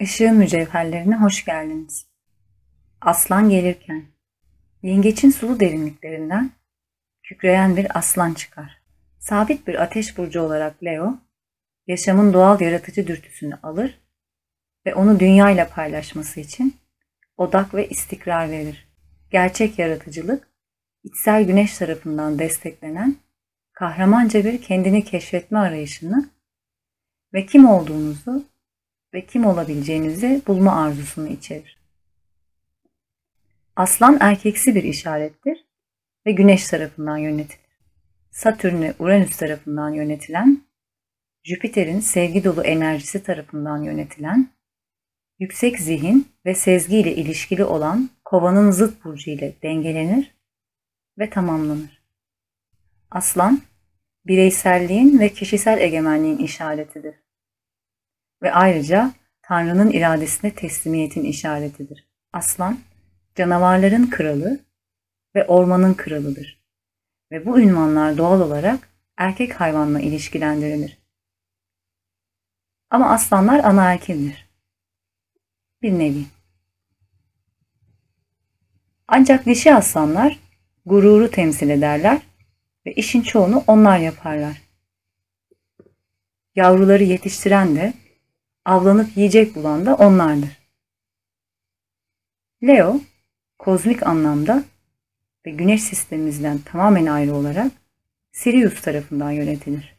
Işığın mücevherlerine hoş geldiniz. Aslan gelirken, yengeçin sulu derinliklerinden kükreyen bir aslan çıkar. Sabit bir ateş burcu olarak Leo, yaşamın doğal yaratıcı dürtüsünü alır ve onu dünyayla paylaşması için odak ve istikrar verir. Gerçek yaratıcılık, içsel güneş tarafından desteklenen kahramanca bir kendini keşfetme arayışını ve kim olduğunuzu ve kim olabileceğinizi bulma arzusunu içerir. Aslan erkeksi bir işarettir ve güneş tarafından yönetilir. Satürn ve Uranüs tarafından yönetilen, Jüpiter'in sevgi dolu enerjisi tarafından yönetilen, yüksek zihin ve sezgi ile ilişkili olan kovanın zıt burcu ile dengelenir ve tamamlanır. Aslan, bireyselliğin ve kişisel egemenliğin işaretidir ve ayrıca Tanrı'nın iradesine teslimiyetin işaretidir. Aslan, canavarların kralı ve ormanın kralıdır. Ve bu ünvanlar doğal olarak erkek hayvanla ilişkilendirilir. Ama aslanlar anaerkildir. Bir nevi. Ancak dişi aslanlar gururu temsil ederler ve işin çoğunu onlar yaparlar. Yavruları yetiştiren de avlanıp yiyecek bulan da onlardır. Leo, kozmik anlamda ve güneş sistemimizden tamamen ayrı olarak Sirius tarafından yönetilir.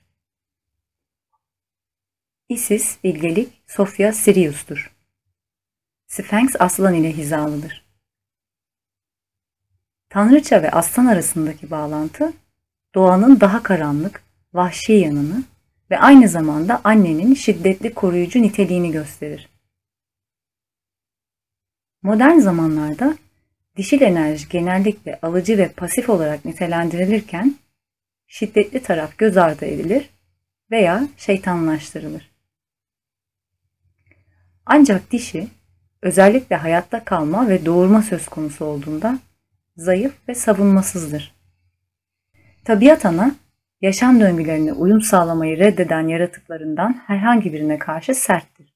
Isis, bilgelik, Sofya Sirius'tur. Sphinx aslan ile hizalıdır. Tanrıça ve aslan arasındaki bağlantı doğanın daha karanlık, vahşi yanını ve aynı zamanda annenin şiddetli koruyucu niteliğini gösterir. Modern zamanlarda dişil enerji genellikle alıcı ve pasif olarak nitelendirilirken şiddetli taraf göz ardı edilir veya şeytanlaştırılır. Ancak dişi özellikle hayatta kalma ve doğurma söz konusu olduğunda zayıf ve savunmasızdır. Tabiat ana yaşam döngülerine uyum sağlamayı reddeden yaratıklarından herhangi birine karşı serttir.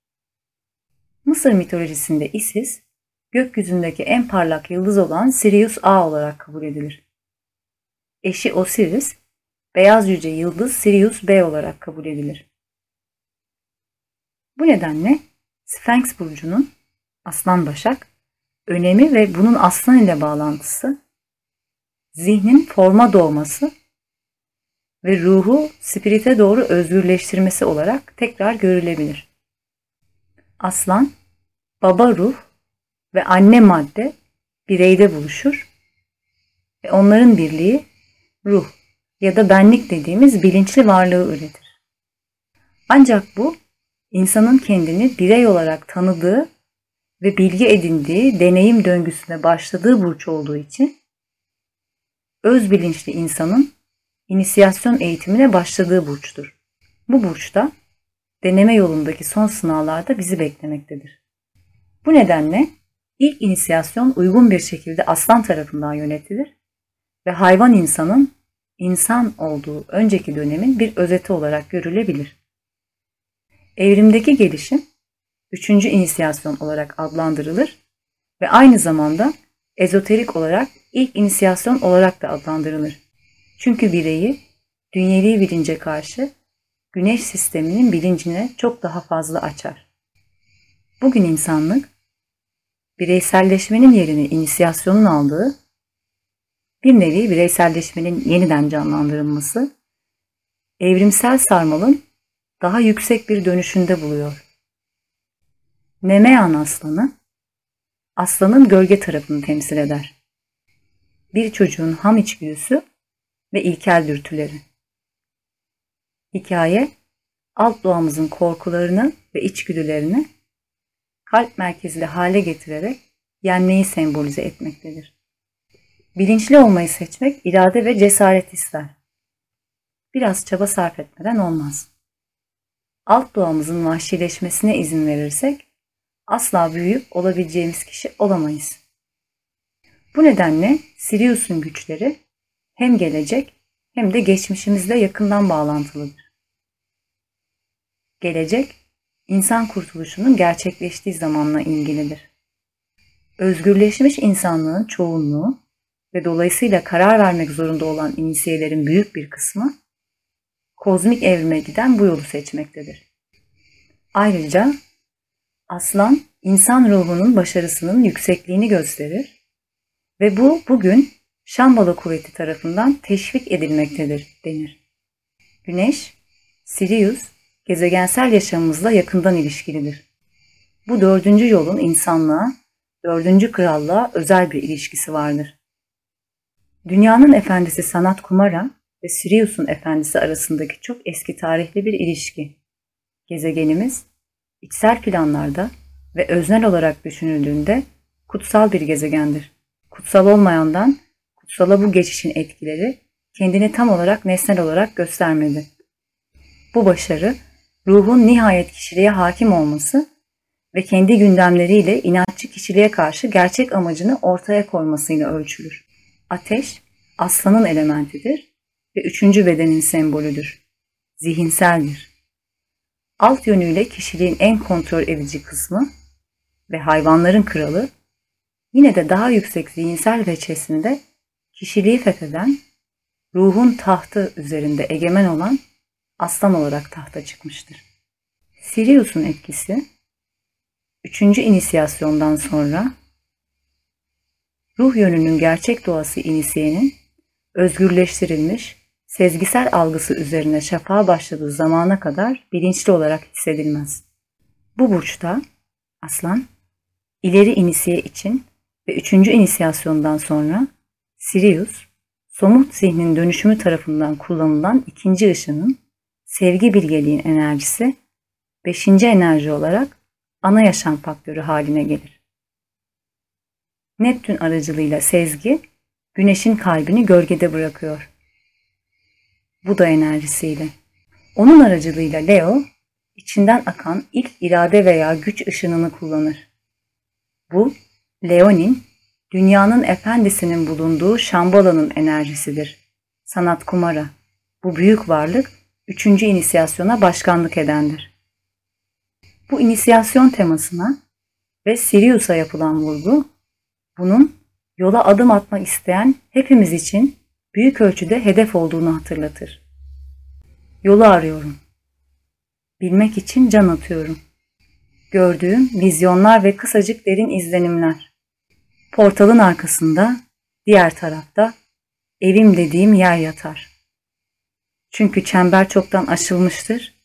Mısır mitolojisinde Isis, gökyüzündeki en parlak yıldız olan Sirius A olarak kabul edilir. Eşi Osiris, beyaz yüce yıldız Sirius B olarak kabul edilir. Bu nedenle Sphinx burcunun Aslan Başak önemi ve bunun aslan ile bağlantısı, zihnin forma doğması ve ruhu spirite doğru özgürleştirmesi olarak tekrar görülebilir. Aslan, baba ruh ve anne madde bireyde buluşur ve onların birliği ruh ya da benlik dediğimiz bilinçli varlığı üretir. Ancak bu insanın kendini birey olarak tanıdığı ve bilgi edindiği deneyim döngüsüne başladığı burç olduğu için öz bilinçli insanın inisiyasyon eğitimine başladığı burçtur. Bu burçta deneme yolundaki son sınavlarda bizi beklemektedir. Bu nedenle ilk inisiyasyon uygun bir şekilde aslan tarafından yönetilir ve hayvan insanın insan olduğu önceki dönemin bir özeti olarak görülebilir. Evrimdeki gelişim üçüncü inisiyasyon olarak adlandırılır ve aynı zamanda ezoterik olarak ilk inisiyasyon olarak da adlandırılır. Çünkü bireyi dünyevi bilince karşı güneş sisteminin bilincine çok daha fazla açar. Bugün insanlık bireyselleşmenin yerini inisiyasyonun aldığı bir nevi bireyselleşmenin yeniden canlandırılması evrimsel sarmalın daha yüksek bir dönüşünde buluyor. Nemean aslanı aslanın gölge tarafını temsil eder. Bir çocuğun ham içgüdüsü ve ilkel dürtüleri. Hikaye, alt doğamızın korkularını ve içgüdülerini kalp merkezli hale getirerek yenmeyi sembolize etmektedir. Bilinçli olmayı seçmek irade ve cesaret ister. Biraz çaba sarf etmeden olmaz. Alt doğamızın vahşileşmesine izin verirsek asla büyüyüp olabileceğimiz kişi olamayız. Bu nedenle Sirius'un güçleri hem gelecek hem de geçmişimizle yakından bağlantılıdır. Gelecek, insan kurtuluşunun gerçekleştiği zamanla ilgilidir. Özgürleşmiş insanlığın çoğunluğu ve dolayısıyla karar vermek zorunda olan inisiyelerin büyük bir kısmı kozmik evrime giden bu yolu seçmektedir. Ayrıca aslan insan ruhunun başarısının yüksekliğini gösterir ve bu bugün Şambala kuvveti tarafından teşvik edilmektedir denir. Güneş, Sirius, gezegensel yaşamımızla yakından ilişkilidir. Bu dördüncü yolun insanlığa, dördüncü krallığa özel bir ilişkisi vardır. Dünyanın efendisi Sanat Kumara ve Sirius'un efendisi arasındaki çok eski tarihli bir ilişki. Gezegenimiz, içsel planlarda ve öznel olarak düşünüldüğünde kutsal bir gezegendir. Kutsal olmayandan kutsala bu geçişin etkileri kendini tam olarak nesnel olarak göstermedi. Bu başarı ruhun nihayet kişiliğe hakim olması ve kendi gündemleriyle inatçı kişiliğe karşı gerçek amacını ortaya koymasıyla ölçülür. Ateş, aslanın elementidir ve üçüncü bedenin sembolüdür. Zihinseldir. Alt yönüyle kişiliğin en kontrol edici kısmı ve hayvanların kralı, yine de daha yüksek zihinsel veçesinde kişiliği fetheden, ruhun tahtı üzerinde egemen olan aslan olarak tahta çıkmıştır. Sirius'un etkisi, üçüncü inisiyasyondan sonra ruh yönünün gerçek doğası inisiyenin özgürleştirilmiş, sezgisel algısı üzerine şafağa başladığı zamana kadar bilinçli olarak hissedilmez. Bu burçta aslan, ileri inisiye için ve üçüncü inisiyasyondan sonra Sirius, somut zihnin dönüşümü tarafından kullanılan ikinci ışının sevgi bilgeliğin enerjisi, beşinci enerji olarak ana yaşam faktörü haline gelir. Neptün aracılığıyla sezgi, güneşin kalbini gölgede bırakıyor. Bu da enerjisiyle. Onun aracılığıyla Leo, içinden akan ilk irade veya güç ışınını kullanır. Bu, Leonin, dünyanın efendisinin bulunduğu Şambala'nın enerjisidir. Sanat Kumara. Bu büyük varlık, üçüncü inisiyasyona başkanlık edendir. Bu inisiyasyon temasına ve Sirius'a yapılan vurgu, bunun yola adım atmak isteyen hepimiz için büyük ölçüde hedef olduğunu hatırlatır. Yolu arıyorum. Bilmek için can atıyorum. Gördüğüm vizyonlar ve kısacık derin izlenimler. Portalın arkasında, diğer tarafta evim dediğim yer yatar. Çünkü çember çoktan aşılmıştır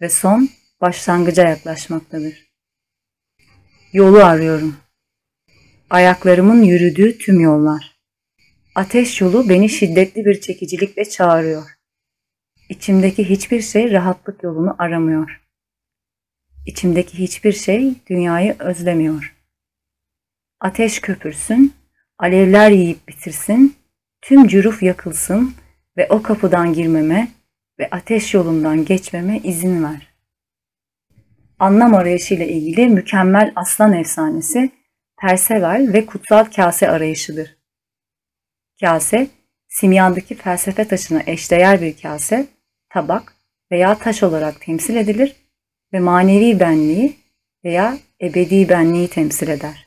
ve son başlangıca yaklaşmaktadır. Yolu arıyorum. Ayaklarımın yürüdüğü tüm yollar. Ateş yolu beni şiddetli bir çekicilikle çağırıyor. İçimdeki hiçbir şey rahatlık yolunu aramıyor. İçimdeki hiçbir şey dünyayı özlemiyor. Ateş köpürsün, alevler yiyip bitirsin, tüm cüruf yakılsın ve o kapıdan girmeme ve ateş yolundan geçmeme izin ver. Anlam arayışıyla ilgili mükemmel aslan efsanesi Perseval ve kutsal kase arayışıdır. Kase, simyandaki felsefe taşına eşdeğer bir kase, tabak veya taş olarak temsil edilir ve manevi benliği veya ebedi benliği temsil eder.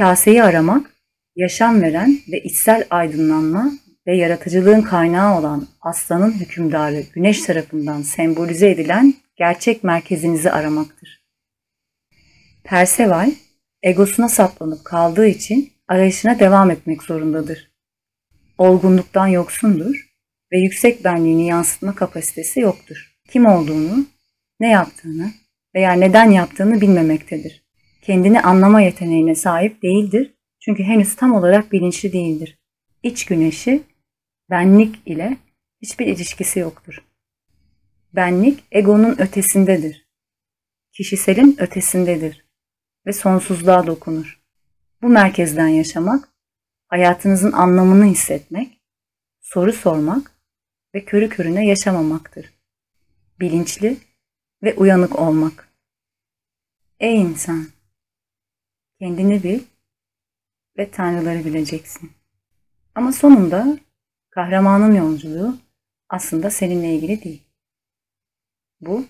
Kaseyi aramak, yaşam veren ve içsel aydınlanma ve yaratıcılığın kaynağı olan aslanın hükümdarı güneş tarafından sembolize edilen gerçek merkezinizi aramaktır. Perseval, egosuna saplanıp kaldığı için arayışına devam etmek zorundadır. Olgunluktan yoksundur ve yüksek benliğini yansıtma kapasitesi yoktur. Kim olduğunu, ne yaptığını veya neden yaptığını bilmemektedir. Kendini anlama yeteneğine sahip değildir çünkü henüz tam olarak bilinçli değildir. İç güneşi, benlik ile hiçbir ilişkisi yoktur. Benlik egonun ötesindedir. Kişiselin ötesindedir ve sonsuzluğa dokunur. Bu merkezden yaşamak, hayatınızın anlamını hissetmek, soru sormak ve körü körüne yaşamamaktır. Bilinçli ve uyanık olmak. Ey insan! Kendini bil ve tanrıları bileceksin. Ama sonunda kahramanın yolculuğu aslında seninle ilgili değil. Bu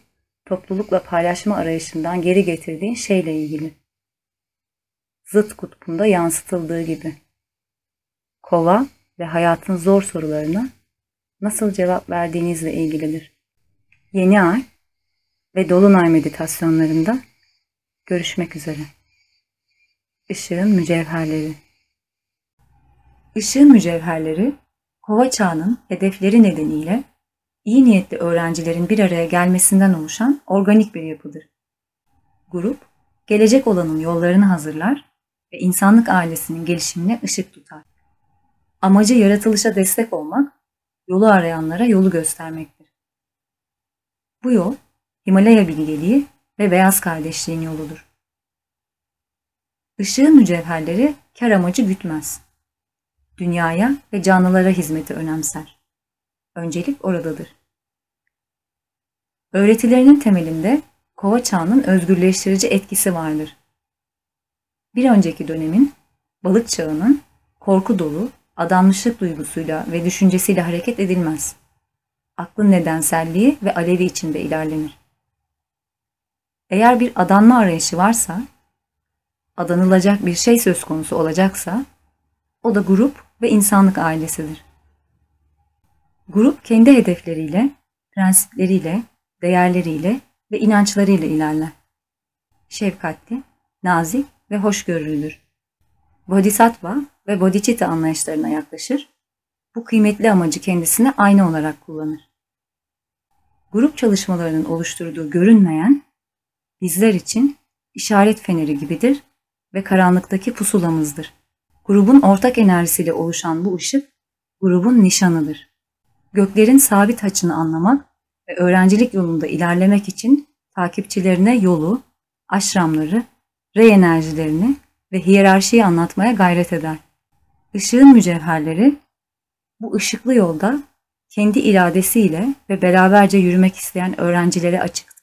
toplulukla paylaşma arayışından geri getirdiğin şeyle ilgili. Zıt kutbunda yansıtıldığı gibi. Kova ve hayatın zor sorularına nasıl cevap verdiğinizle ilgilidir. Yeni ay ve dolunay meditasyonlarında görüşmek üzere. Işığın mücevherleri Işığın mücevherleri, kova çağının hedefleri nedeniyle iyi niyetli öğrencilerin bir araya gelmesinden oluşan organik bir yapıdır. Grup, gelecek olanın yollarını hazırlar ve insanlık ailesinin gelişimine ışık tutar. Amacı yaratılışa destek olmak, yolu arayanlara yolu göstermektir. Bu yol, Himalaya bilgeliği ve beyaz kardeşliğin yoludur. Işığın mücevherleri kar amacı gütmez. Dünyaya ve canlılara hizmeti önemser. Öncelik oradadır. Öğretilerinin temelinde kova çağının özgürleştirici etkisi vardır. Bir önceki dönemin, balık çağının korku dolu, adanmışlık duygusuyla ve düşüncesiyle hareket edilmez. Aklın nedenselliği ve alevi içinde ilerlenir. Eğer bir adanma arayışı varsa, adanılacak bir şey söz konusu olacaksa, o da grup ve insanlık ailesidir. Grup kendi hedefleriyle, prensipleriyle, değerleriyle ve inançlarıyla ilerler. Şefkatli, nazik ve hoşgörülüdür. Bodhisattva ve Bodhicitta anlayışlarına yaklaşır, bu kıymetli amacı kendisine aynı olarak kullanır. Grup çalışmalarının oluşturduğu görünmeyen, bizler için işaret feneri gibidir ve karanlıktaki pusulamızdır. Grubun ortak enerjisiyle oluşan bu ışık, grubun nişanıdır. Göklerin sabit açını anlamak ve öğrencilik yolunda ilerlemek için takipçilerine yolu, aşramları, rey enerjilerini ve hiyerarşiyi anlatmaya gayret eder. Işığın mücevherleri bu ışıklı yolda kendi iradesiyle ve beraberce yürümek isteyen öğrencilere açıktır.